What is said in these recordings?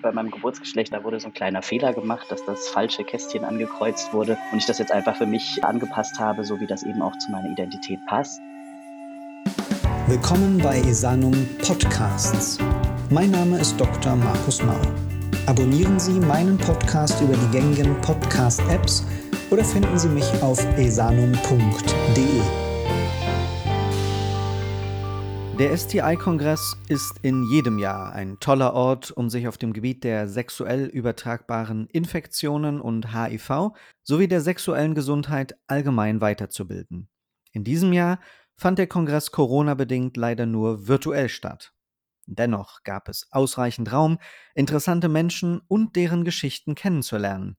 Bei meinem Geburtsgeschlecht, da wurde so ein kleiner Fehler gemacht, dass das falsche Kästchen angekreuzt wurde und ich das jetzt einfach für mich angepasst habe, so wie das eben auch zu meiner Identität passt. Willkommen bei Esanum Podcasts. Mein Name ist Dr. Markus Mau. Abonnieren Sie meinen Podcast über die gängigen Podcast-Apps oder finden Sie mich auf esanum.de. Der STI-Kongress ist in jedem Jahr ein toller Ort, um sich auf dem Gebiet der sexuell übertragbaren Infektionen und HIV sowie der sexuellen Gesundheit allgemein weiterzubilden. In diesem Jahr fand der Kongress Corona-bedingt leider nur virtuell statt. Dennoch gab es ausreichend Raum, interessante Menschen und deren Geschichten kennenzulernen.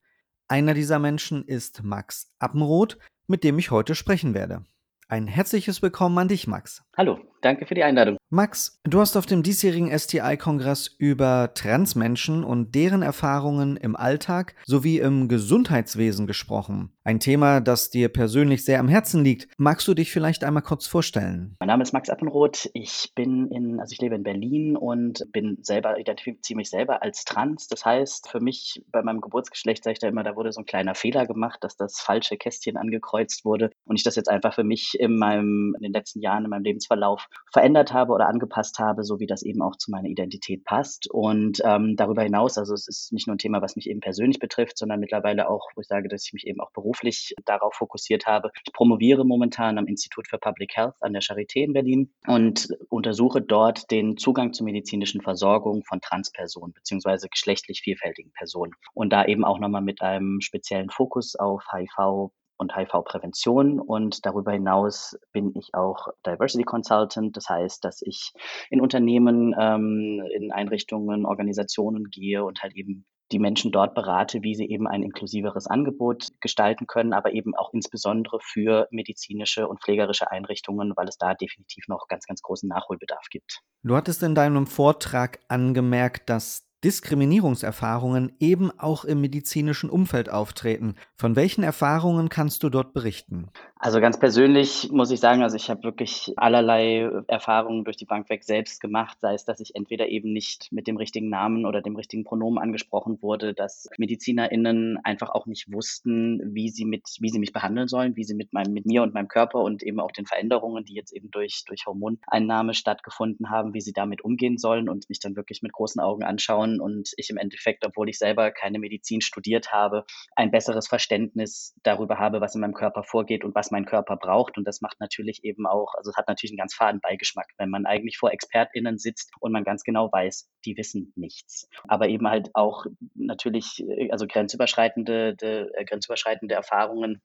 Einer dieser Menschen ist Max Appenroth, mit dem ich heute sprechen werde. Ein herzliches Willkommen an dich, Max. Hallo, danke für die Einladung. Max, du hast auf dem diesjährigen STI-Kongress über Transmenschen und deren Erfahrungen im Alltag sowie im Gesundheitswesen gesprochen. Ein Thema, das dir persönlich sehr am Herzen liegt. Magst du dich vielleicht einmal kurz vorstellen? Mein Name ist Max Appenroth. Ich bin in, also ich lebe in Berlin und bin selber, identifiziere mich selber als trans. Das heißt, für mich bei meinem Geburtsgeschlecht sage ich da immer, da wurde so ein kleiner Fehler gemacht, dass das falsche Kästchen angekreuzt wurde und ich das jetzt einfach für mich in meinem, in den letzten Jahren, in meinem Lebensverlauf verändert habe oder angepasst habe, so wie das eben auch zu meiner Identität passt. Und ähm, darüber hinaus, also es ist nicht nur ein Thema, was mich eben persönlich betrifft, sondern mittlerweile auch, wo ich sage, dass ich mich eben auch beruflich darauf fokussiert habe. Ich promoviere momentan am Institut für Public Health an der Charité in Berlin und untersuche dort den Zugang zur medizinischen Versorgung von Transpersonen beziehungsweise geschlechtlich vielfältigen Personen. Und da eben auch nochmal mit einem speziellen Fokus auf HIV, und HIV-Prävention. Und darüber hinaus bin ich auch Diversity Consultant. Das heißt, dass ich in Unternehmen, ähm, in Einrichtungen, Organisationen gehe und halt eben die Menschen dort berate, wie sie eben ein inklusiveres Angebot gestalten können, aber eben auch insbesondere für medizinische und pflegerische Einrichtungen, weil es da definitiv noch ganz, ganz großen Nachholbedarf gibt. Du hattest in deinem Vortrag angemerkt, dass Diskriminierungserfahrungen eben auch im medizinischen Umfeld auftreten. Von welchen Erfahrungen kannst du dort berichten? Also ganz persönlich muss ich sagen, also ich habe wirklich allerlei Erfahrungen durch die Bank weg selbst gemacht, sei es, dass ich entweder eben nicht mit dem richtigen Namen oder dem richtigen Pronomen angesprochen wurde, dass MedizinerInnen einfach auch nicht wussten, wie sie mit, wie sie mich behandeln sollen, wie sie mit meinem, mit mir und meinem Körper und eben auch den Veränderungen, die jetzt eben durch, durch Hormoneinnahme stattgefunden haben, wie sie damit umgehen sollen und mich dann wirklich mit großen Augen anschauen und ich im Endeffekt, obwohl ich selber keine Medizin studiert habe, ein besseres Verständnis darüber habe, was in meinem Körper vorgeht und was mein Körper braucht. Und das macht natürlich eben auch, also hat natürlich einen ganz faden Beigeschmack, wenn man eigentlich vor ExpertInnen sitzt und man ganz genau weiß, die wissen nichts. Aber eben halt auch natürlich, äh, also grenzüberschreitende, de, äh, grenzüberschreitende Erfahrungen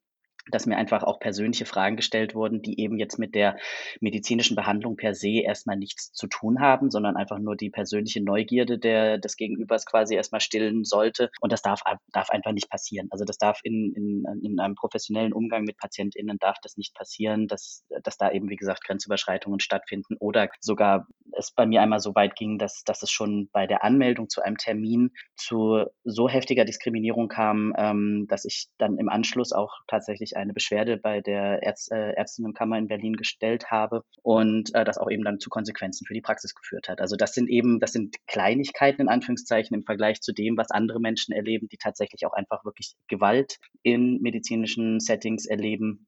dass mir einfach auch persönliche Fragen gestellt wurden, die eben jetzt mit der medizinischen Behandlung per se erstmal nichts zu tun haben, sondern einfach nur die persönliche Neugierde der, des Gegenübers quasi erstmal stillen sollte. Und das darf, darf einfach nicht passieren. Also das darf in, in, in einem professionellen Umgang mit PatientInnen darf das nicht passieren, dass, dass da eben, wie gesagt, Grenzüberschreitungen stattfinden oder sogar es bei mir einmal so weit ging, dass, dass es schon bei der Anmeldung zu einem Termin zu so heftiger Diskriminierung kam, ähm, dass ich dann im Anschluss auch tatsächlich eine Beschwerde bei der Ärz äh, Ärztinnenkammer in Berlin gestellt habe und äh, das auch eben dann zu Konsequenzen für die Praxis geführt hat. Also das sind eben, das sind Kleinigkeiten in Anführungszeichen im Vergleich zu dem, was andere Menschen erleben, die tatsächlich auch einfach wirklich Gewalt in medizinischen Settings erleben.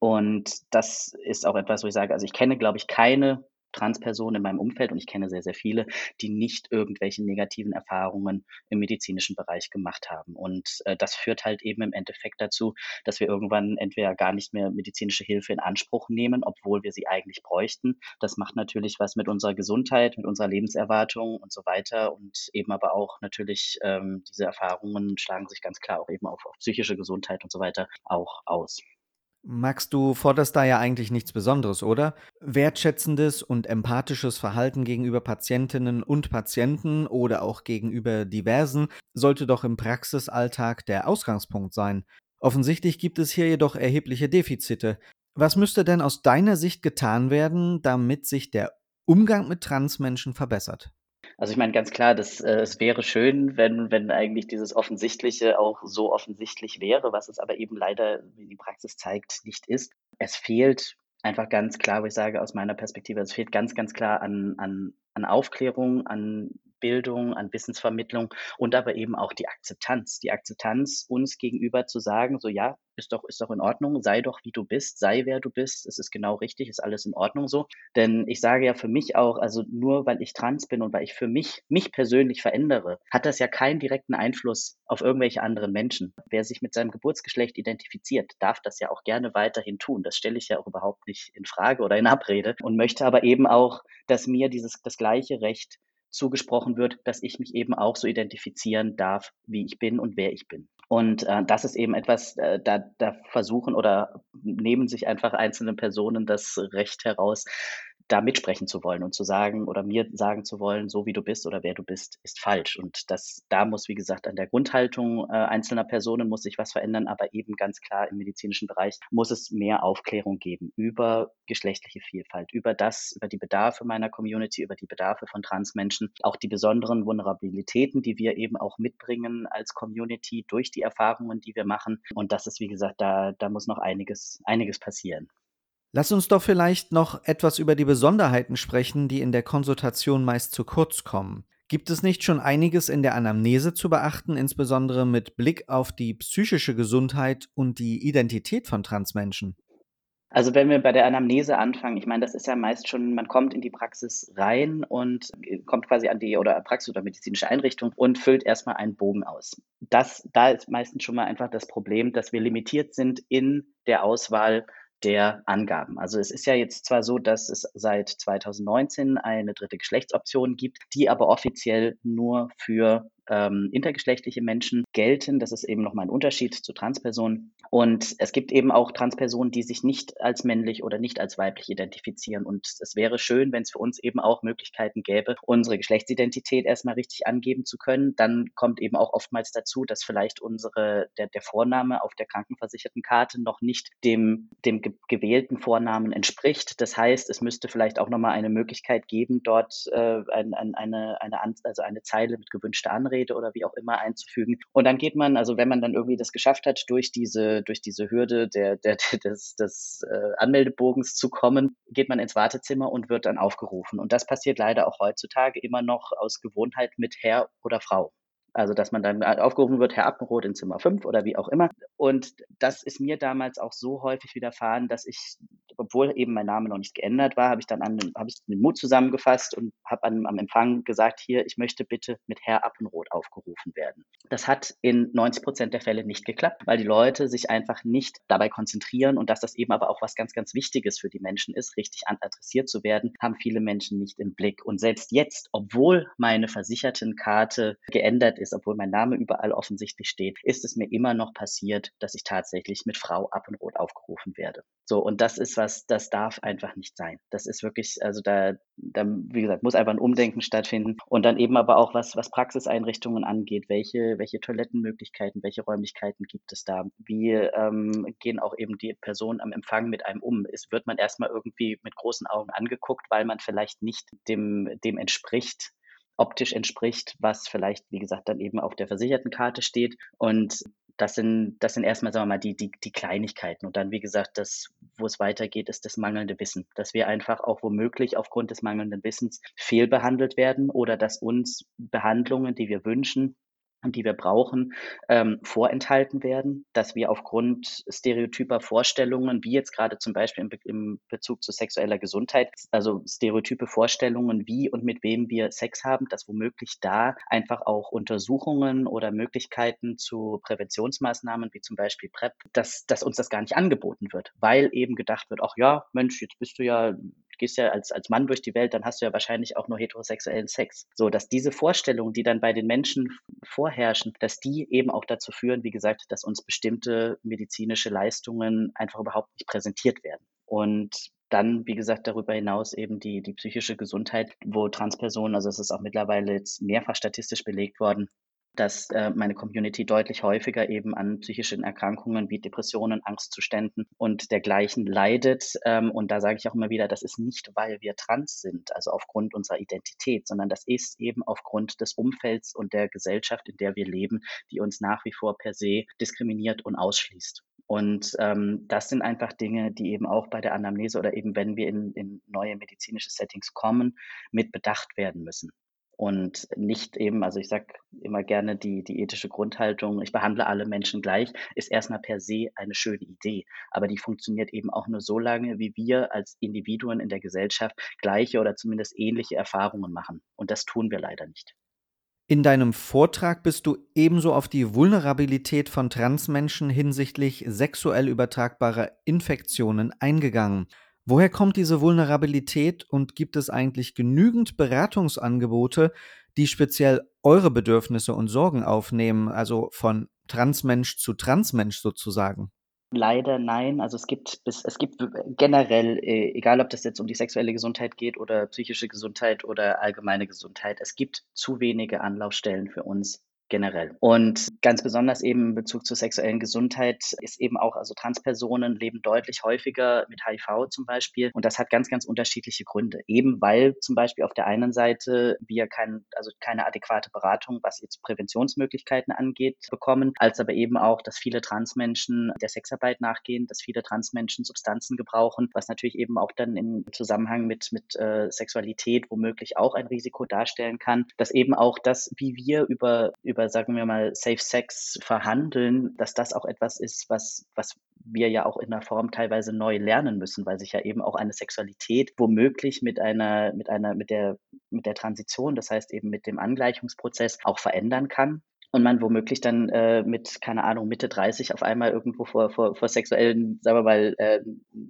Und das ist auch etwas, wo ich sage, also ich kenne, glaube ich, keine Transpersonen in meinem Umfeld und ich kenne sehr, sehr viele, die nicht irgendwelche negativen Erfahrungen im medizinischen Bereich gemacht haben. Und äh, das führt halt eben im Endeffekt dazu, dass wir irgendwann entweder gar nicht mehr medizinische Hilfe in Anspruch nehmen, obwohl wir sie eigentlich bräuchten. Das macht natürlich was mit unserer Gesundheit, mit unserer Lebenserwartung und so weiter und eben aber auch natürlich ähm, diese Erfahrungen schlagen sich ganz klar auch eben auf, auf psychische Gesundheit und so weiter auch aus. Max, du forderst da ja eigentlich nichts Besonderes, oder? Wertschätzendes und empathisches Verhalten gegenüber Patientinnen und Patienten oder auch gegenüber Diversen sollte doch im Praxisalltag der Ausgangspunkt sein. Offensichtlich gibt es hier jedoch erhebliche Defizite. Was müsste denn aus deiner Sicht getan werden, damit sich der Umgang mit Transmenschen verbessert? Also ich meine ganz klar, dass äh, es wäre schön, wenn, wenn eigentlich dieses Offensichtliche auch so offensichtlich wäre, was es aber eben leider, wie die Praxis zeigt, nicht ist. Es fehlt einfach ganz klar, wo ich sage, aus meiner Perspektive, es fehlt ganz, ganz klar an, an an Aufklärung, an Bildung, an Wissensvermittlung und aber eben auch die Akzeptanz. Die Akzeptanz uns gegenüber zu sagen, so ja, ist doch, ist doch in Ordnung, sei doch wie du bist, sei wer du bist, es ist genau richtig, ist alles in Ordnung so. Denn ich sage ja für mich auch, also nur weil ich trans bin und weil ich für mich, mich persönlich verändere, hat das ja keinen direkten Einfluss auf irgendwelche anderen Menschen. Wer sich mit seinem Geburtsgeschlecht identifiziert, darf das ja auch gerne weiterhin tun. Das stelle ich ja auch überhaupt nicht in Frage oder in Abrede und möchte aber eben auch, dass mir dieses, das gleiche Recht zugesprochen wird, dass ich mich eben auch so identifizieren darf, wie ich bin und wer ich bin. Und äh, das ist eben etwas, äh, da, da versuchen oder nehmen sich einfach einzelne Personen das Recht heraus, da mitsprechen zu wollen und zu sagen oder mir sagen zu wollen, so wie du bist oder wer du bist, ist falsch. Und das, da muss, wie gesagt, an der Grundhaltung äh, einzelner Personen muss sich was verändern, aber eben ganz klar im medizinischen Bereich muss es mehr Aufklärung geben über geschlechtliche Vielfalt, über das, über die Bedarfe meiner Community, über die Bedarfe von Transmenschen, auch die besonderen Vulnerabilitäten, die wir eben auch mitbringen als Community durch die Erfahrungen, die wir machen. Und das ist, wie gesagt, da, da muss noch einiges, einiges passieren. Lass uns doch vielleicht noch etwas über die Besonderheiten sprechen, die in der Konsultation meist zu kurz kommen. Gibt es nicht schon einiges in der Anamnese zu beachten, insbesondere mit Blick auf die psychische Gesundheit und die Identität von Transmenschen? Also wenn wir bei der Anamnese anfangen, ich meine, das ist ja meist schon, man kommt in die Praxis rein und kommt quasi an die oder Praxis oder medizinische Einrichtung und füllt erstmal einen Bogen aus. Das, da ist meistens schon mal einfach das Problem, dass wir limitiert sind in der Auswahl der Angaben. Also es ist ja jetzt zwar so, dass es seit 2019 eine dritte Geschlechtsoption gibt, die aber offiziell nur für ähm, intergeschlechtliche Menschen gelten. Das ist eben nochmal ein Unterschied zu Transpersonen. Und es gibt eben auch Transpersonen, die sich nicht als männlich oder nicht als weiblich identifizieren. Und es wäre schön, wenn es für uns eben auch Möglichkeiten gäbe, unsere Geschlechtsidentität erstmal richtig angeben zu können. Dann kommt eben auch oftmals dazu, dass vielleicht unsere, der, der Vorname auf der krankenversicherten Karte noch nicht dem, dem gewählten Vornamen entspricht. Das heißt, es müsste vielleicht auch nochmal eine Möglichkeit geben, dort äh, ein, ein, eine, eine, also eine Zeile mit gewünschter Anrede Anrede oder wie auch immer einzufügen. Und dann geht man, also wenn man dann irgendwie das geschafft hat, durch diese, durch diese Hürde der, der, des, des äh, Anmeldebogens zu kommen, geht man ins Wartezimmer und wird dann aufgerufen. Und das passiert leider auch heutzutage immer noch aus Gewohnheit mit Herr oder Frau. Also, dass man dann aufgerufen wird, Herr Appenroth in Zimmer 5 oder wie auch immer. Und das ist mir damals auch so häufig widerfahren, dass ich, obwohl eben mein Name noch nicht geändert war, habe ich dann an, habe ich den Mut zusammengefasst und habe am, Empfang gesagt, hier, ich möchte bitte mit Herr Appenroth aufgerufen werden. Das hat in 90 Prozent der Fälle nicht geklappt, weil die Leute sich einfach nicht dabei konzentrieren und dass das eben aber auch was ganz, ganz Wichtiges für die Menschen ist, richtig adressiert zu werden, haben viele Menschen nicht im Blick. Und selbst jetzt, obwohl meine Versichertenkarte geändert ist, ist, obwohl mein Name überall offensichtlich steht, ist es mir immer noch passiert, dass ich tatsächlich mit Frau Appenroth aufgerufen werde. So, und das ist was, das darf einfach nicht sein. Das ist wirklich, also da, da, wie gesagt, muss einfach ein Umdenken stattfinden. Und dann eben aber auch was, was Praxiseinrichtungen angeht, welche, welche Toilettenmöglichkeiten, welche Räumlichkeiten gibt es da? Wie ähm, gehen auch eben die Personen am Empfang mit einem um? Es wird man erstmal irgendwie mit großen Augen angeguckt, weil man vielleicht nicht dem, dem entspricht, optisch entspricht, was vielleicht, wie gesagt, dann eben auf der versicherten Karte steht. Und das sind, das sind erstmal, sagen wir mal, die, die, die Kleinigkeiten. Und dann, wie gesagt, das, wo es weitergeht, ist das mangelnde Wissen. Dass wir einfach auch womöglich aufgrund des mangelnden Wissens fehlbehandelt werden oder dass uns Behandlungen, die wir wünschen, die wir brauchen, ähm, vorenthalten werden, dass wir aufgrund stereotyper Vorstellungen, wie jetzt gerade zum Beispiel im, Be im, Bezug zu sexueller Gesundheit, also stereotype Vorstellungen, wie und mit wem wir Sex haben, dass womöglich da einfach auch Untersuchungen oder Möglichkeiten zu Präventionsmaßnahmen, wie zum Beispiel PrEP, dass, dass uns das gar nicht angeboten wird, weil eben gedacht wird, ach ja, Mensch, jetzt bist du ja gehst ja als, als Mann durch die Welt, dann hast du ja wahrscheinlich auch nur heterosexuellen Sex. So, dass diese Vorstellungen, die dann bei den Menschen vorherrschen, dass die eben auch dazu führen, wie gesagt, dass uns bestimmte medizinische Leistungen einfach überhaupt nicht präsentiert werden. Und dann, wie gesagt, darüber hinaus eben die, die psychische Gesundheit, wo Transpersonen, also es ist auch mittlerweile jetzt mehrfach statistisch belegt worden, dass äh, meine Community deutlich häufiger eben an psychischen Erkrankungen wie Depressionen, Angstzuständen und dergleichen leidet. Ähm, und da sage ich auch immer wieder, das ist nicht, weil wir trans sind, also aufgrund unserer Identität, sondern das ist eben aufgrund des Umfelds und der Gesellschaft, in der wir leben, die uns nach wie vor per se diskriminiert und ausschließt. Und ähm, das sind einfach Dinge, die eben auch bei der Anamnese oder eben wenn wir in, in neue medizinische Settings kommen, mit bedacht werden müssen und nicht eben, also ich sage immer gerne, die, die ethische Grundhaltung, ich behandle alle Menschen gleich, ist erstmal per se eine schöne Idee. Aber die funktioniert eben auch nur so lange, wie wir als Individuen in der Gesellschaft gleiche oder zumindest ähnliche Erfahrungen machen. Und das tun wir leider nicht. In deinem Vortrag bist du ebenso auf die Vulnerabilität von Transmenschen hinsichtlich sexuell übertragbarer Infektionen eingegangen. Woher kommt diese Vulnerabilität und gibt es eigentlich genügend Beratungsangebote, die speziell eure Bedürfnisse und Sorgen aufnehmen, also von Transmensch zu Transmensch sozusagen? Leider nein. Also es gibt bis, es gibt generell, äh, egal ob das jetzt um die sexuelle Gesundheit geht oder psychische Gesundheit oder allgemeine Gesundheit, es gibt zu wenige Anlaufstellen für uns generell. Und ganz besonders eben in Bezug zur sexuellen Gesundheit ist eben auch, also Transpersonen leben deutlich häufiger mit HIV zum Beispiel. Und das hat ganz, ganz unterschiedliche Gründe. Eben weil zum Beispiel auf der einen Seite wir kein, also keine adäquate Beratung, was jetzt Präventionsmöglichkeiten angeht, bekommen, als aber eben auch, dass viele Transmenschen der Sexarbeit nachgehen, dass viele Transmenschen Substanzen gebrauchen, was natürlich eben auch dann im Zusammenhang mit, mit äh, Sexualität womöglich auch ein Risiko darstellen kann, dass eben auch das, wie wir über, über über, sagen wir mal, Safe Sex verhandeln, dass das auch etwas ist, was, was wir ja auch in der Form teilweise neu lernen müssen, weil sich ja eben auch eine Sexualität womöglich mit einer, mit einer, mit der, mit der Transition, das heißt eben mit dem Angleichungsprozess auch verändern kann und man womöglich dann äh, mit, keine Ahnung, Mitte 30 auf einmal irgendwo vor, vor, vor sexuellen, sagen wir mal, äh,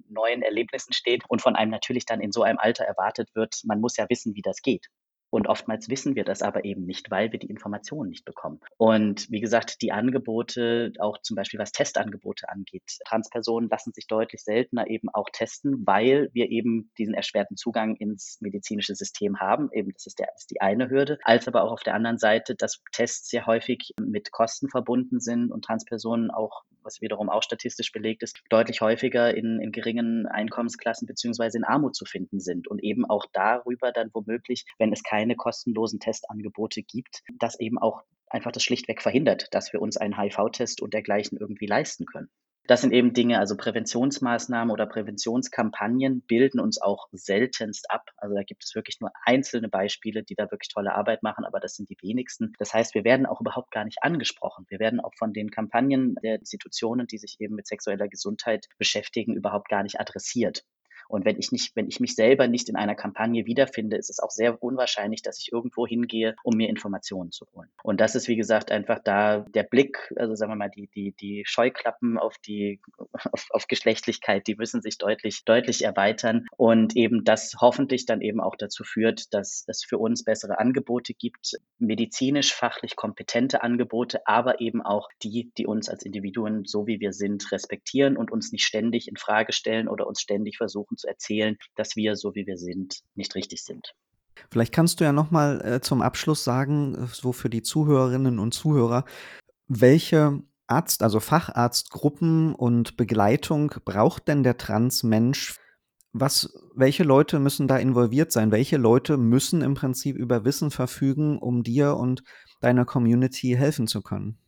neuen Erlebnissen steht und von einem natürlich dann in so einem Alter erwartet wird, man muss ja wissen, wie das geht. Und oftmals wissen wir das aber eben nicht, weil wir die Informationen nicht bekommen. Und wie gesagt, die Angebote, auch zum Beispiel was Testangebote angeht, Transpersonen lassen sich deutlich seltener eben auch testen, weil wir eben diesen erschwerten Zugang ins medizinische System haben. Eben, das ist, der, ist die eine Hürde, als aber auch auf der anderen Seite, dass Tests sehr häufig mit Kosten verbunden sind und Transpersonen auch was wiederum auch statistisch belegt ist, deutlich häufiger in, in geringen Einkommensklassen beziehungsweise in Armut zu finden sind und eben auch darüber dann womöglich, wenn es keine kostenlosen Testangebote gibt, das eben auch einfach das schlichtweg verhindert, dass wir uns einen HIV-Test und dergleichen irgendwie leisten können. Das sind eben Dinge, also Präventionsmaßnahmen oder Präventionskampagnen bilden uns auch seltenst ab. Also da gibt es wirklich nur einzelne Beispiele, die da wirklich tolle Arbeit machen, aber das sind die wenigsten. Das heißt, wir werden auch überhaupt gar nicht angesprochen. Wir werden auch von den Kampagnen der Institutionen, die sich eben mit sexueller Gesundheit beschäftigen, überhaupt gar nicht adressiert. Und wenn ich nicht, wenn ich mich selber nicht in einer Kampagne wiederfinde, ist es auch sehr unwahrscheinlich, dass ich irgendwo hingehe, um mir Informationen zu holen. Und das ist, wie gesagt, einfach da der Blick, also sagen wir mal, die, die, die Scheuklappen auf die, auf, auf Geschlechtlichkeit, die müssen sich deutlich, deutlich erweitern und eben das hoffentlich dann eben auch dazu führt, dass es für uns bessere Angebote gibt, medizinisch, fachlich kompetente Angebote, aber eben auch die, die uns als Individuen, so wie wir sind, respektieren und uns nicht ständig in Frage stellen oder uns ständig versuchen, versuchen zu erzählen, dass wir, so wie wir sind, nicht richtig sind. Vielleicht kannst du ja noch mal äh, zum Abschluss sagen, äh, so für die Zuhörerinnen und Zuhörer, welche Arzt, also Facharztgruppen und Begleitung braucht denn der Transmensch? Was, welche Leute müssen da involviert sein? Welche Leute müssen im Prinzip über Wissen verfügen, um dir und deiner Community helfen zu können?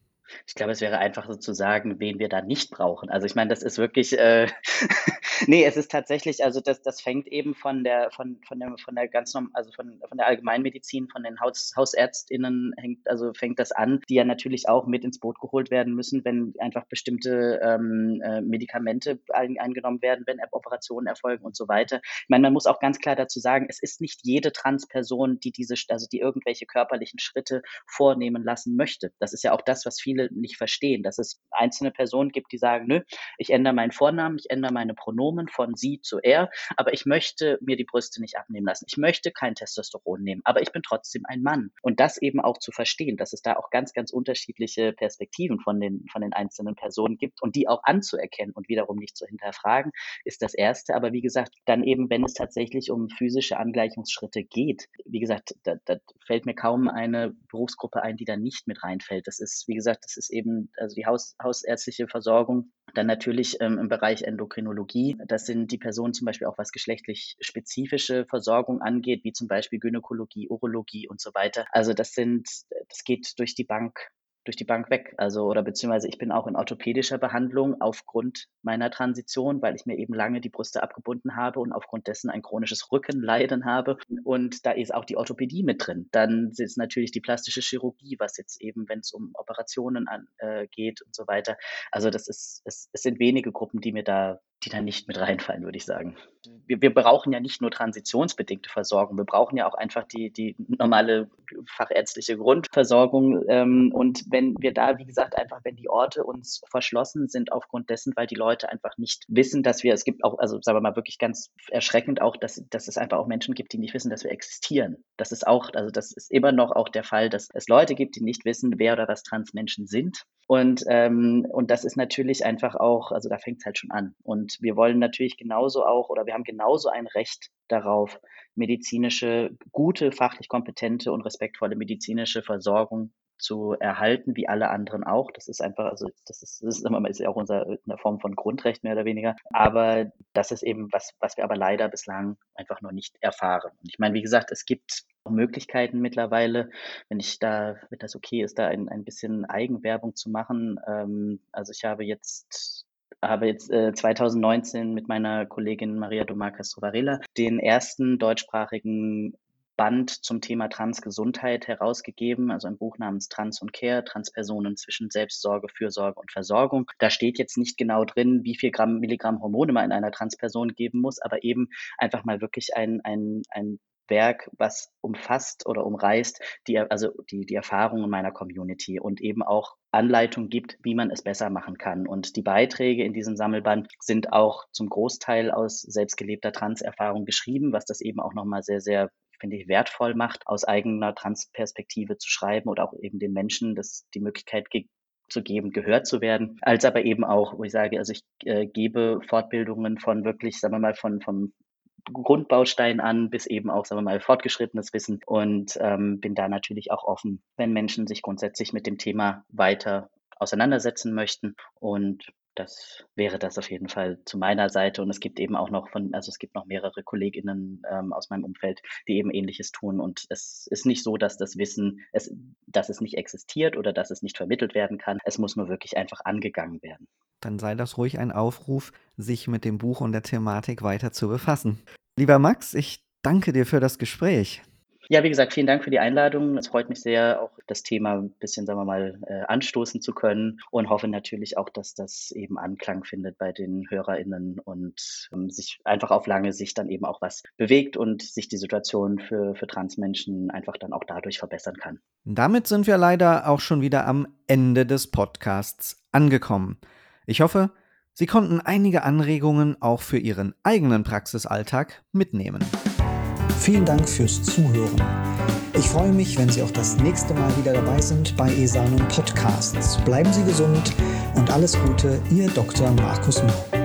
Ich glaube, es wäre einfach so zu sagen, wen wir da nicht brauchen. Also ich meine, das ist wirklich, äh, nee, es ist tatsächlich, also das, das fängt eben von der, von, von der, von der ganz norm, also von, von der Allgemeinmedizin, von den Haus, HausärztInnen hängt, also fängt das an, die ja natürlich auch mit ins Boot geholt werden müssen, wenn einfach bestimmte ähm, äh, Medikamente ein, eingenommen werden, wenn Operationen erfolgen und so weiter. Ich meine, man muss auch ganz klar dazu sagen, es ist nicht jede Transperson, die diese, also die irgendwelche körperlichen Schritte vornehmen lassen möchte. Das ist ja auch das, was viele viele nicht verstehen, dass es einzelne Personen gibt, die sagen, nö, ich ändere meinen Vornamen, ich ändere meine Pronomen von sie zu er, aber ich möchte mir die Brüste nicht abnehmen lassen. Ich möchte kein Testosteron nehmen, aber ich bin trotzdem ein Mann. Und das eben auch zu verstehen, dass es da auch ganz, ganz unterschiedliche Perspektiven von den, von den einzelnen Personen gibt und die auch anzuerkennen und wiederum nicht zu hinterfragen, ist das Erste. Aber wie gesagt, dann eben, wenn es tatsächlich um physische Angleichungsschritte geht, wie gesagt, da, da fällt mir kaum eine Berufsgruppe ein, die da nicht mit reinfällt. Das ist, wie gesagt, das ist eben also die Haus, hausärztliche Versorgung. Dann natürlich ähm, im Bereich Endokrinologie. Das sind die Personen zum Beispiel auch, was geschlechtlich spezifische Versorgung angeht, wie zum Beispiel Gynäkologie, Urologie und so weiter. Also das sind, das geht durch die Bank durch die Bank weg. Also, oder beziehungsweise ich bin auch in orthopädischer Behandlung aufgrund meiner Transition, weil ich mir eben lange die Brüste abgebunden habe und aufgrund dessen ein chronisches Rückenleiden habe. Und da ist auch die Orthopädie mit drin. Dann ist natürlich die plastische Chirurgie, was jetzt eben, wenn es um Operationen an, äh, geht und so weiter. Also das ist, es, es sind wenige Gruppen, die mir da die da nicht mit reinfallen, würde ich sagen. Wir, wir, brauchen ja nicht nur transitionsbedingte Versorgung, wir brauchen ja auch einfach die, die normale fachärztliche Grundversorgung. Ähm, und wenn wir da, wie gesagt, einfach, wenn die Orte uns verschlossen sind aufgrund dessen, weil die Leute einfach nicht wissen, dass wir, es gibt auch, also sagen wir mal wirklich ganz erschreckend auch, dass, dass es einfach auch Menschen gibt, die nicht wissen, dass wir existieren. Das ist auch, also das ist immer noch auch der Fall, dass es Leute gibt, die nicht wissen, wer oder was Transmenschen sind. Und, ähm, und das ist natürlich einfach auch, also da fängt es halt schon an. Und wir wollen natürlich genauso auch, oder wir haben genauso ein Recht darauf, medizinische, gute, fachlich kompetente und respektvolle medizinische Versorgung zu erhalten, wie alle anderen auch. Das ist einfach, also das ist, das ist ist ja auch unser, eine Form von Grundrecht mehr oder weniger. Aber das ist eben was, was wir aber leider bislang einfach noch nicht erfahren. Und ich meine, wie gesagt, es gibt Möglichkeiten mittlerweile, wenn ich da, wenn das okay ist, da ein, ein bisschen Eigenwerbung zu machen. Ähm, also ich habe jetzt habe jetzt äh, 2019 mit meiner Kollegin Maria Domarcas Varela den ersten deutschsprachigen Band zum Thema Transgesundheit herausgegeben, also ein Buch namens Trans und Care, Transpersonen zwischen Selbstsorge, Fürsorge und Versorgung. Da steht jetzt nicht genau drin, wie viel Gramm, Milligramm Hormone man in einer Transperson geben muss, aber eben einfach mal wirklich ein, ein, ein Werk, was umfasst oder umreißt die, also die, die Erfahrungen meiner Community und eben auch Anleitung gibt, wie man es besser machen kann. Und die Beiträge in diesem Sammelband sind auch zum Großteil aus selbstgelebter Trans-Erfahrung geschrieben, was das eben auch nochmal sehr, sehr finde ich, wertvoll macht, aus eigener Transperspektive zu schreiben oder auch eben den Menschen das, die Möglichkeit ge zu geben, gehört zu werden, als aber eben auch, wo ich sage, also ich äh, gebe Fortbildungen von wirklich, sagen wir mal, von, vom Grundbaustein an bis eben auch, sagen wir mal, fortgeschrittenes Wissen. Und ähm, bin da natürlich auch offen, wenn Menschen sich grundsätzlich mit dem Thema weiter auseinandersetzen möchten. Und das wäre das auf jeden Fall zu meiner Seite. Und es gibt eben auch noch von, also es gibt noch mehrere KollegInnen ähm, aus meinem Umfeld, die eben ähnliches tun. Und es ist nicht so, dass das Wissen, es, dass es nicht existiert oder dass es nicht vermittelt werden kann. Es muss nur wirklich einfach angegangen werden. Dann sei das ruhig ein Aufruf, sich mit dem Buch und der Thematik weiter zu befassen. Lieber Max, ich danke dir für das Gespräch. Ja, wie gesagt, vielen Dank für die Einladung. Es freut mich sehr, auch das Thema ein bisschen, sagen wir mal, äh, anstoßen zu können und hoffe natürlich auch, dass das eben Anklang findet bei den HörerInnen und ähm, sich einfach auf lange Sicht dann eben auch was bewegt und sich die Situation für, für Transmenschen einfach dann auch dadurch verbessern kann. Damit sind wir leider auch schon wieder am Ende des Podcasts angekommen. Ich hoffe, Sie konnten einige Anregungen auch für Ihren eigenen Praxisalltag mitnehmen. Vielen Dank fürs Zuhören. Ich freue mich, wenn Sie auch das nächste Mal wieder dabei sind bei ESANUM Podcasts. Bleiben Sie gesund und alles Gute, Ihr Dr. Markus Mau.